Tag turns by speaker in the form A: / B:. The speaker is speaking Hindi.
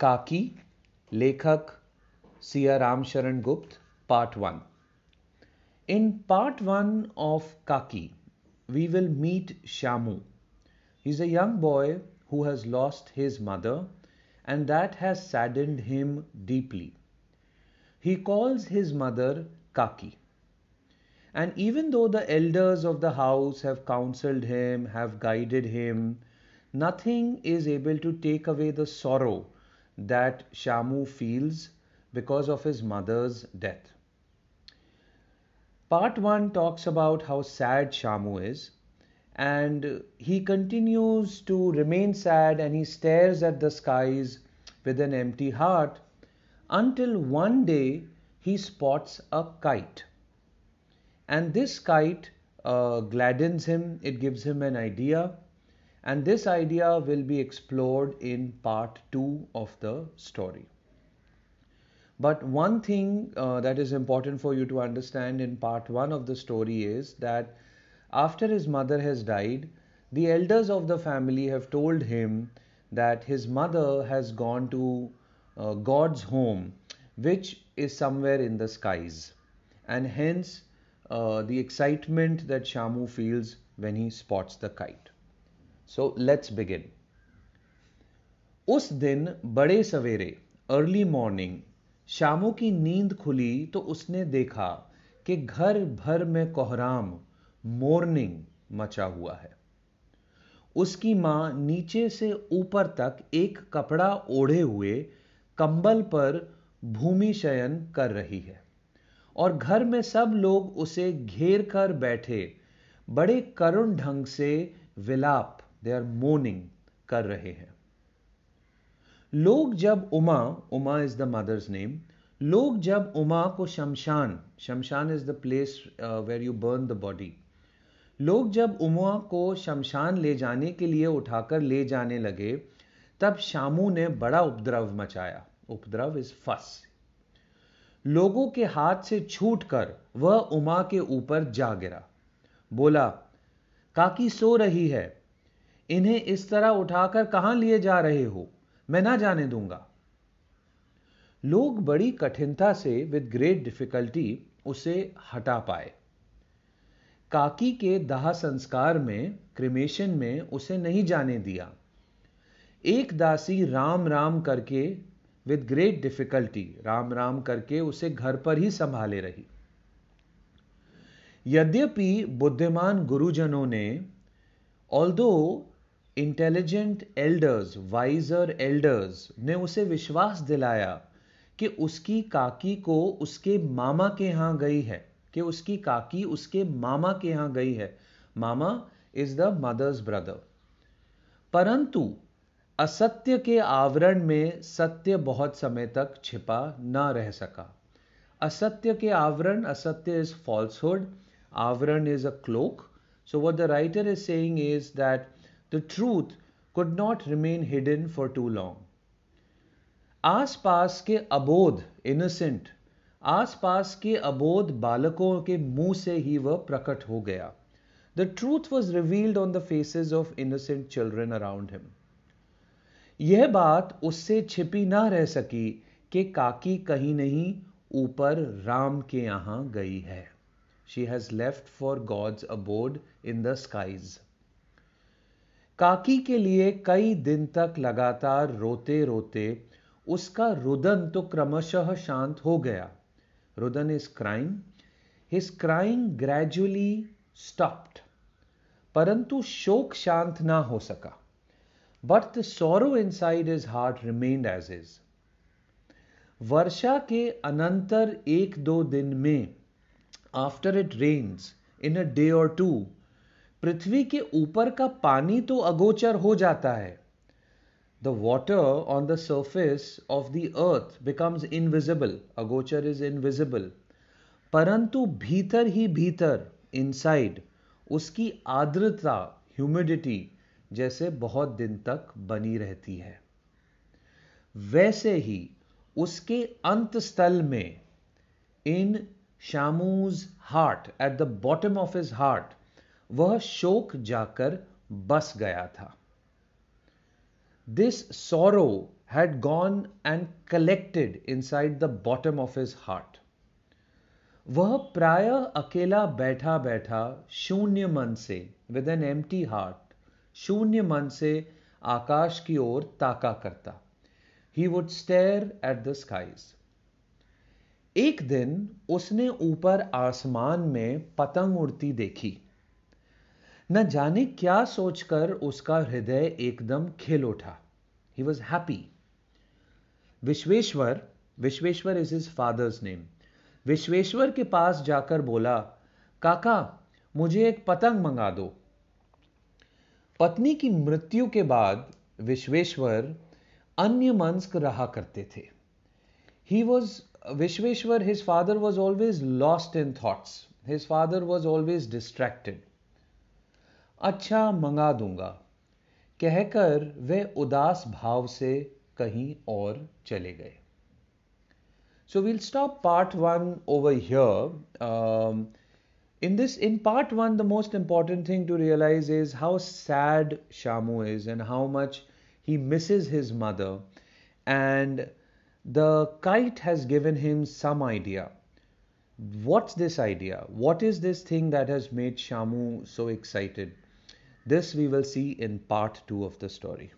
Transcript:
A: Kaki, Lekhak, Siya Ramcharan Gupta, Part 1. In Part 1 of Kaki, we will meet Shamu. is a young boy who has lost his mother, and that has saddened him deeply. He calls his mother Kaki. And even though the elders of the house have counseled him, have guided him, nothing is able to take away the sorrow that Shamu feels because of his mother's death. Part 1 talks about how sad Shamu is, and he continues to remain sad and he stares at the skies with an empty heart until one day he spots a kite. And this kite uh, gladdens him, it gives him an idea, and this idea will be explored in part 2 of the story. But one thing uh, that is important for you to understand in part one of the story is that after his mother has died, the elders of the family have told him that his mother has gone to uh, God's home, which is somewhere in the skies. And hence, uh, the excitement that Shamu feels when he spots the kite. So, let's begin. उस दिन बड़े सवेरे अर्ली मॉर्निंग शामू की नींद खुली तो उसने देखा कि घर भर में कोहराम मोर्निंग मचा हुआ है उसकी माँ नीचे से ऊपर तक एक कपड़ा ओढ़े हुए कंबल पर भूमि शयन कर रही है और घर में सब लोग उसे घेर कर बैठे, बड़े करुण ढंग से विलाप दे आर मोर्निंग कर रहे हैं। लोग जब Uma Uma is the mother's name लोग जब उमा को शमशान शमशान is the place where you burn the body लोग जब उमा को शमशान ले जाने के लिए उठाकर ले जाने लगे, तब शामू ने बड़ा उपद्रव मचाया। उपद्रव इज़ फस लोगों के हाथ से छूटकर वह उमा के ऊपर जा गिरा। बोला, काकी सो रही है इन्हें इस तरह उठाकर कहाँ लिए जा रहे हो? मैं ना जाने दूँगा। लोग बड़ी कठिनता से विद ग्रेट डिफिकल्टी उसे हटा पाए। काकी के दाह संस्कार में क्रिमेशन में उसे नहीं जाने दिया। एक दासी राम राम करके with great difficulty Ram Ram करके उसे घर पर ही संभाले रही। यद्यपि बुद्धिमान गुरुजनों ने although intelligent elders wiser elders ने उसे विश्वास दिलाया कि उसकी काकी को उसके मामा के यहाँ गई है, कि उसकी काकी उसके मामा के यहाँ गई है। मामा इज़ द मदर्स ब्रदर परंतु असत्य के आवरण में सत्य बहुत समय तक छिपा न रह सका। असत्य के आवरण, असत्य इज़ फॉल्सहुड आवरण is a cloak so what the writer is saying is that the truth could not remain hidden for too long आसपास के अबोध इनोसेंट आसपास के अबोध बालकों के मुँह से ही वह प्रकट हो गया। The truth was revealed on the faces of innocent children around him यह बात उससे छिपी ना रह सकी कि काकी कहीं नहीं ऊपर राम के यहाँ गई है। She has left for god's abode in the skies काकी के लिए कई दिन तक लगातार रोते रोते उसका रुदन तो क्रमशः शांत हो गया। रुदन is crying his crying gradually stopped परंतु शोक शांत ना हो सका। But the sorrow inside his heart remained as is वर्षा के अनंतर एक दो दिन में after it rains in a day or two पृथ्वी के ऊपर का पानी तो अगोचर हो जाता है the water on the surface of the earth becomes invisible. Agochar is invisible. परंतु भीतर ही भीतर इनसाइड उसकी आर्द्रता ह्यूमिडिटी जैसे बहुत दिन तक बनी रहती है वैसे ही उसके अंत स्थल में in Shamu's heart at the bottom of his heart वह शोक जाकर बस गया था। This sorrow had gone and collected inside the bottom of his heart. वह प्राय अकेला बैठा बैठा शून्य मन से विद एन एम्प्टी हार्ट शून्य मन से आकाश की ओर ताका करता। He would stare at the skies एक दिन उसने ऊपर आसमान में पतंग उड़ती देखी। न जाने क्या सोचकर उसका हृदय एकदम खिल उठा। He was happy Vishweshwar Vishweshwar is his father's name Vishweshwar के पास जाकर बोला, काका, मुझे एक पतंग मंगा दो। पत्नी की मृत्यु के बाद विश्वेश्वर अन्य मंस्क रहा करते थे। He was Vishweshwar his father was always lost in thoughts his father was always distracted अच्छा मंगा दूंगा कहकर वे उदास भाव से कहीं और चले गए So we'll stop part one over here. Um, in this, in part one, the most important thing to realize is how sad Shamu is and how much he misses his mother. And the kite has given him some idea. What's this idea? What is this thing that has made Shamu so excited? This we will see in part two of the story.